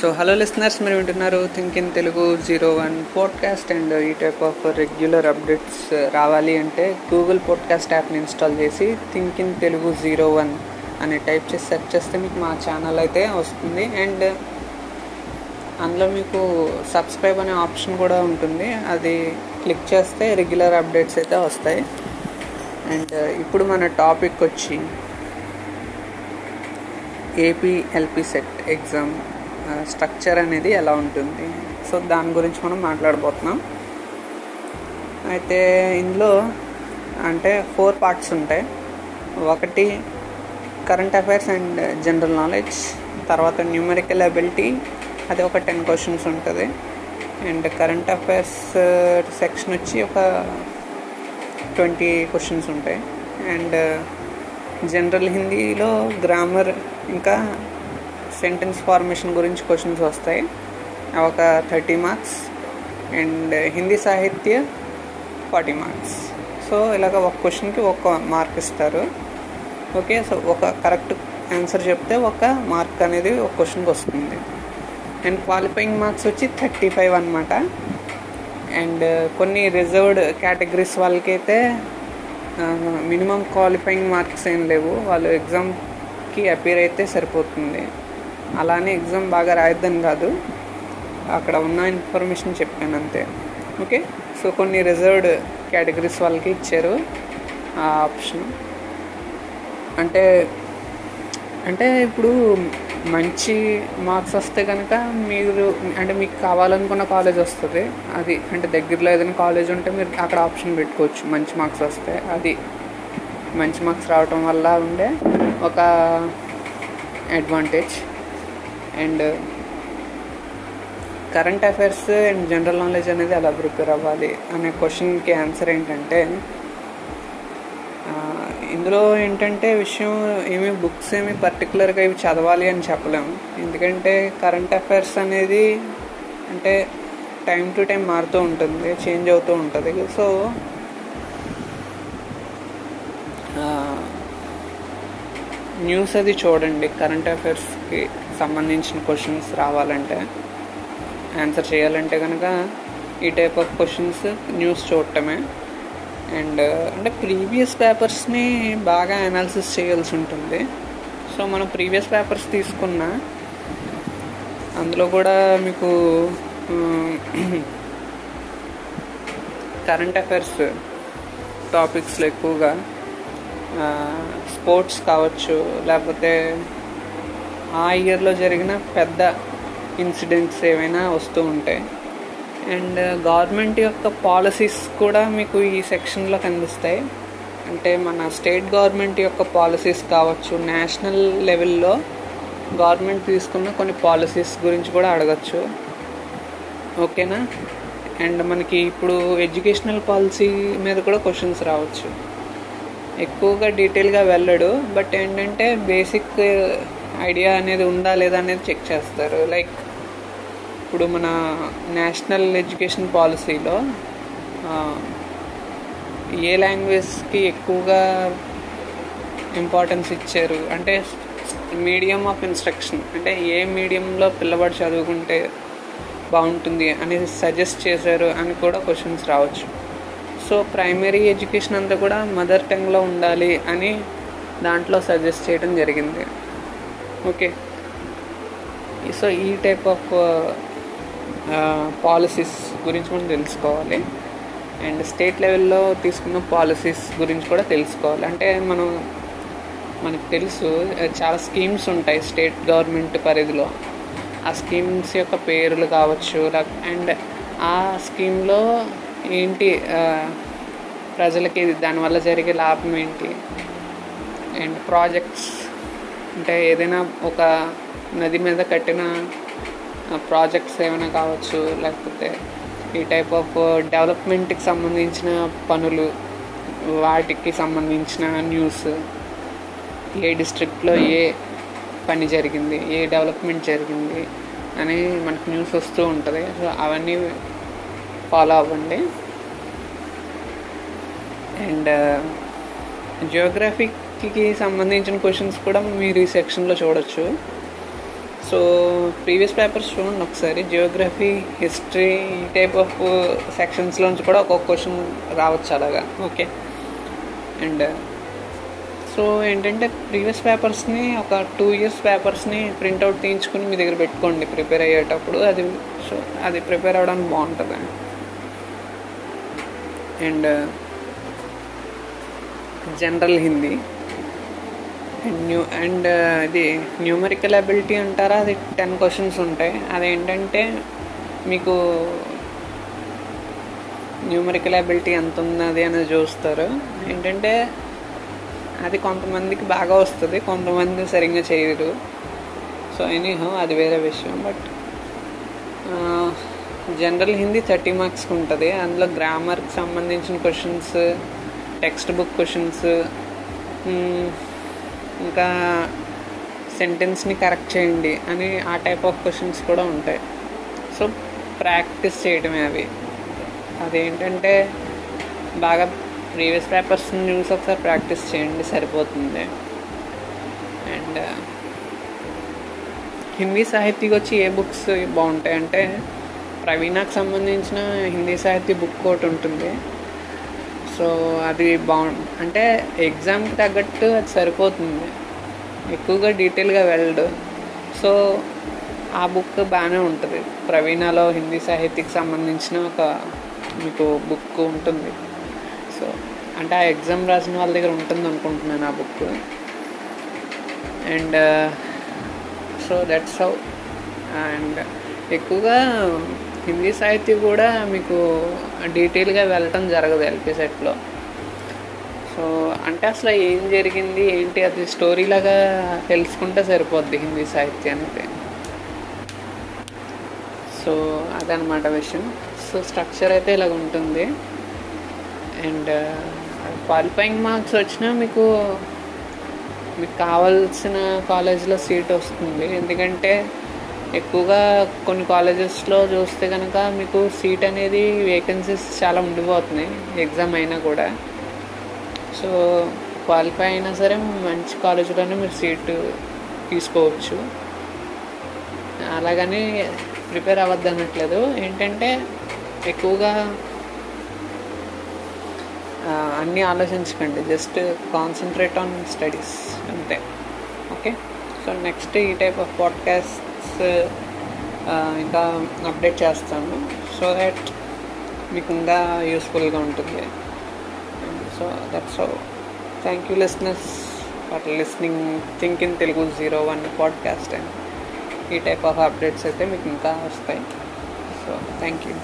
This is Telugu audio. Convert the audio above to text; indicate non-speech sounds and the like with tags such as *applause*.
సో హలో లిస్నర్స్ మీరు వింటున్నారు think in Telugu zero one podcast and ఈ టైప్ ఆఫ్ రెగ్యులర్ అప్డేట్స్ రావాలి అంటే గూగుల్ పాడ్కాస్ట్ యాప్ని ఇన్స్టాల్ చేసి think in Telugu zero one అని టైప్ చేసి సెర్చ్ చేస్తే మీకు మా ఛానల్ అయితే వస్తుంది. అండ్ అందులో మీకు సబ్స్క్రైబ్ అనే ఆప్షన్ కూడా ఉంటుంది. అది క్లిక్ చేస్తే రెగ్యులర్ అప్డేట్స్ అయితే వస్తాయి. అండ్ ఇప్పుడు మన టాపిక్ వచ్చి AP LP CET exam structure అనేది ఎలా ఉంటుంది. సో దాని గురించి మనం మాట్లాడబోతున్నాం. అయితే ఇందులో అంటే ఫోర్ పార్ట్స్ ఉంటాయి. ఒకటి current affairs and general knowledge తర్వాత న్యూమరికల్ అబిలిటీ అది ఒక టెన్ క్వశ్చన్స్ ఉంటుంది. అండ్ కరెంట్ అఫైర్స్ సెక్షన్ వచ్చి ఒక ట్వంటీ క్వశ్చన్స్ ఉంటాయి. అండ్ జనరల్ హిందీలో గ్రామర్ ఇంకా సెంటెన్స్ ఫార్మేషన్ గురించి క్వశ్చన్స్ వస్తాయి. అవి ఒక థర్టీ మార్క్స్ అండ్ హిందీ సాహిత్య ఫార్టీ మార్క్స్ సో ఇలాగ ఒక క్వశ్చన్కి ఒక మార్క్ ఇస్తారు. ఓకే సో ఒక కరెక్ట్ ఆన్సర్ చెప్తే ఒక మార్క్ అనేది ఒక క్వశ్చన్కి వస్తుంది. అండ్ క్వాలిఫైయింగ్ మార్క్స్ వచ్చి థర్టీ ఫైవ్ అనమాట అండ్ కొన్ని రిజర్వ్డ్ కేటగిరీస్ వాళ్ళకైతే మినిమం క్వాలిఫైయింగ్ మార్క్స్ ఏం లేవు. వాళ్ళు ఎగ్జామ్కి అపీర్ అయితే సరిపోతుంది. అలానే ఎగ్జామ్ బాగా రాయొద్దని కాదు. అక్కడ ఉన్న ఇన్ఫర్మేషన్ చెప్పాను అంతే. ఓకే? సో కొన్ని రిజర్వ్డ్ కేటగిరీస్ వాళ్ళకి ఇచ్చారు ఆ ఆప్షన్. అంటే అంటే ఇప్పుడు మంచి మార్క్స్ వస్తే కనుక మీరు అంటే మీకు కావాలనుకున్న కాలేజ్ వస్తుంది. అది అంటే దగ్గరలో ఏదైనా కాలేజ్ ఉంటే మీరు అక్కడ ఆప్షన్ పెట్టుకోవచ్చు. మంచి మార్క్స్ వస్తే అది. మంచి మార్క్స్ రావటం వల్ల ఉండే ఒక advantage. And current affairs and general knowledge అనేది ఎలా ప్రిపేర్ అవ్వాలి అనే క్వశ్చన్కి ఆన్సర్ ఏంటంటే ఇందులో ఏంటంటే విషయం ఏమి బుక్స్ ఏమి పర్టికులర్గా ఇవి చదవాలి అని చెప్పలేము ఎందుకంటే కరెంట్ అఫైర్స్ అనేది అంటే టైం టు టైం మారుతూ ఉంటుంది చేంజ్ అవుతూ ఉంటుంది. సో న్యూస్ అది చూడండి. కరెంట్ అఫైర్స్కి సంబంధించిన క్వశ్చన్స్ రావాలంటే ఆన్సర్ చేయాలంటే కనుక ఈ టైప్ ఆఫ్ క్వశ్చన్స్ న్యూస్ చూడటమే. అండ్ అంటే ప్రీవియస్ పేపర్స్ని బాగా అనాలిసిస్ చేయాల్సి ఉంటుంది. సో మనం ప్రీవియస్ పేపర్స్ తీసుకున్న అందులో కూడా మీకు *clears throat* కరెంట్ అఫైర్స్ టాపిక్స్లో ఎక్కువగా స్పోర్ట్స్ కావచ్చు లేకపోతే ఆ ఇయర్లో జరిగిన పెద్ద ఇన్సిడెంట్స్ ఏమైనా వస్తూ ఉంటాయి. అండ్ గవర్నమెంట్ యొక్క పాలసీస్ కూడా మీకు ఈ సెక్షన్లో కనిపిస్తాయి. అంటే మన స్టేట్ గవర్నమెంట్ యొక్క పాలసీస్ కావచ్చు నేషనల్ లెవెల్లో గవర్నమెంట్ తీసుకున్న కొన్ని పాలసీస్ గురించి కూడా అడగచ్చు. ఓకేనా? అండ్ మనకి ఇప్పుడు ఎడ్యుకేషనల్ పాలసీ మీద కూడా క్వశ్చన్స్ రావచ్చు. ఎక్కువగా డీటెయిల్గా వెళ్ళడు బట్ ఏంటంటే బేసిక్ ఐడియా అనేది ఉందా లేదా అనేది చెక్ చేస్తారు. లైక్ ఇప్పుడు మన నేషనల్ ఎడ్యుకేషన్ పాలసీలో ఏ లాంగ్వేజ్కి ఎక్కువగా ఇంపార్టెన్స్ ఇచ్చారు? అంటే మీడియం ఆఫ్ ఇన్స్ట్రక్షన్ అంటే ఏ మీడియంలో పిల్లవాడు చదువుకుంటే బాగుంటుంది అనేది సజెస్ట్ చేశారు అని కూడా క్వశ్చన్స్ రావచ్చు. సో ప్రైమరీ ఎడ్యుకేషన్ అంతా కూడా మదర్ టంగ్లో ఉండాలి అని దాంట్లో సజెస్ట్ చేయడం జరిగింది. ఓకే. సో ఈ టైప్ ఆఫ్ పాలసీస్ గురించి మనం తెలుసుకోవాలి. అండ్ స్టేట్ లెవెల్లో తీసుకున్న పాలసీస్ గురించి కూడా తెలుసుకోవాలి. అంటే మనం మనకు తెలుసు చాలా స్కీమ్స్ ఉంటాయి స్టేట్ గవర్నమెంట్ పరిధిలో. ఆ స్కీమ్స్ యొక్క పేర్లు కావచ్చు అండ్ ఆ స్కీమ్లో ఏంటి ప్రజలకి దానివల్ల జరిగే లాభం ఏంటి? అండ్ ప్రాజెక్ట్స్ అంటే ఏదైనా ఒక నది మీద కట్టిన ప్రాజెక్ట్స్ ఏమైనా కావచ్చు లేకపోతే ఈ టైప్ ఆఫ్ డెవలప్మెంట్కి సంబంధించిన పనులు వాటికి సంబంధించిన న్యూస్ ఏ డిస్ట్రిక్ట్లో ఏ పని జరిగింది ఏ డెవలప్మెంట్ జరిగింది అని మనకు న్యూస్ వస్తూ ఉంటుంది. సో అవన్నీ ఫాలో అవ్వండి. అండ్ జియోగ్రఫీకి సంబంధించిన క్వశ్చన్స్ కూడా మీరు ఈ సెక్షన్లో చూడొచ్చు. సో ప్రీవియస్ పేపర్స్ చూడండి ఒకసారి. జియోగ్రఫీ హిస్టరీ ఈ టైప్ ఆఫ్ సెక్షన్స్లోంచి కూడా ఒక్కొక్క క్వశ్చన్ రావచ్చు అలాగా. ఓకే. అండ్ సో ఏంటంటే ప్రీవియస్ పేపర్స్ని ఒక టూ ఇయర్స్ పేపర్స్ని ప్రింట్అవుట్ తీయించుకుని మీ దగ్గర పెట్టుకోండి ప్రిపేర్ అయ్యేటప్పుడు. అది సో అది ప్రిపేర్ అవ్వడానికి బాగుంటుంది. And general Hindi and new and ఇది న్యూమరికల్ అబిలిటీ అంటారా? అది టెన్ క్వశ్చన్స్ ఉంటాయి. అదేంటంటే మీకు న్యూమరికల్ అబిలిటీ ఎంత ఉన్నది అనేది చూస్తారు. ఏంటంటే అది కొంతమందికి బాగా వస్తుంది కొంతమంది సరిగ్గా చేయరు. సో ఎనీహో అది వేరే విషయం. బట్ జనరల్ హిందీ థర్టీ మార్క్స్కి ఉంటుంది. అందులో గ్రామర్కి సంబంధించిన క్వశ్చన్స్ టెక్స్ట్ బుక్ క్వశ్చన్స్ ఇంకా సెంటెన్స్ని కరెక్ట్ చేయండి అని ఆ టైప్ ఆఫ్ క్వశ్చన్స్ కూడా ఉంటాయి. సో ప్రాక్టీస్ చేయడమే అవి. అదేంటంటే బాగా ప్రీవియస్ పేపర్స్ని చూసి ఒకసారి ప్రాక్టీస్ చేయండి సరిపోతుంది. అండ్ హిందీ సాహితీకి వచ్చి ఏ బుక్స్ బాగుంటాయి అంటే ప్రవీణకు సంబంధించిన హిందీ సాహిత్య బుక్ ఒకటి ఉంటుంది. సో అది బాగు అంటే ఎగ్జామ్కి తగ్గట్టు అది సరిపోతుంది. ఎక్కువగా డీటెయిల్గా వెళ్ళడు సో ఆ బుక్ బాగానే ఉంటుంది. ప్రవీణలో హిందీ సాహిత్యకి సంబంధించిన ఒక మీకు బుక్ ఉంటుంది. సో అంటే ఆ ఎగ్జామ్ రాసిన వాళ్ళ దగ్గర ఉంటుంది అనుకుంటున్నాను ఆ book. And so that's how. And ఎక్కువగా హిందీ సాహిత్యం కూడా మీకు డీటెయిల్గా వెళ్ళటం జరగదు ఎల్పీ సెట్లో. సో అంటే అసలు ఏం జరిగింది ఏంటి? అది స్టోరీ లాగా తెలుసుకుంటే సరిపోద్ది హిందీ సాహిత్యానికి సో అదనమాట విషయం. సో స్ట్రక్చర్ అయితే ఇలాగ ఉంటుంది. అండ్ క్వాలిఫైయింగ్ మార్క్స్ వచ్చినా మీకు మీకు కావాల్సిన కాలేజ్లో సీట్ వస్తుంది. ఎందుకంటే ఎక్కువగా కొన్ని కాలేజెస్లో చూస్తే కనుక మీకు సీట్ అనేది వేకెన్సీస్ చాలా ఉండిపోతున్నాయి ఎగ్జామ్ అయినా కూడా. సో క్వాలిఫై అయినా సరే మంచి కాలేజీలోనే మీరు సీటు తీసుకోవచ్చు. అలాగని ప్రిపేర్ అవ్వద్దు అనట్లేదు ఏంటంటే ఎక్కువగా అన్నీ ఆలోచించకండి. జస్ట్ కాన్సన్ట్రేట్ ఆన్ స్టడీస్ అంతే. ఓకే? సో నెక్స్ట్ ఈ టైప్ ఆఫ్ పాడ్కాస్ట్స్ ఇంకా అప్డేట్ చేస్తాను. సో దట్ మీకు ఇంకా యూస్ఫుల్గా ఉంటుంది. So that's so thank you listeners for listening think in Telugu zero one podcast and ఈ టైప్ ఆఫ్ అప్డేట్స్ అయితే మీకు ఇంకా వస్తాయి. So thank you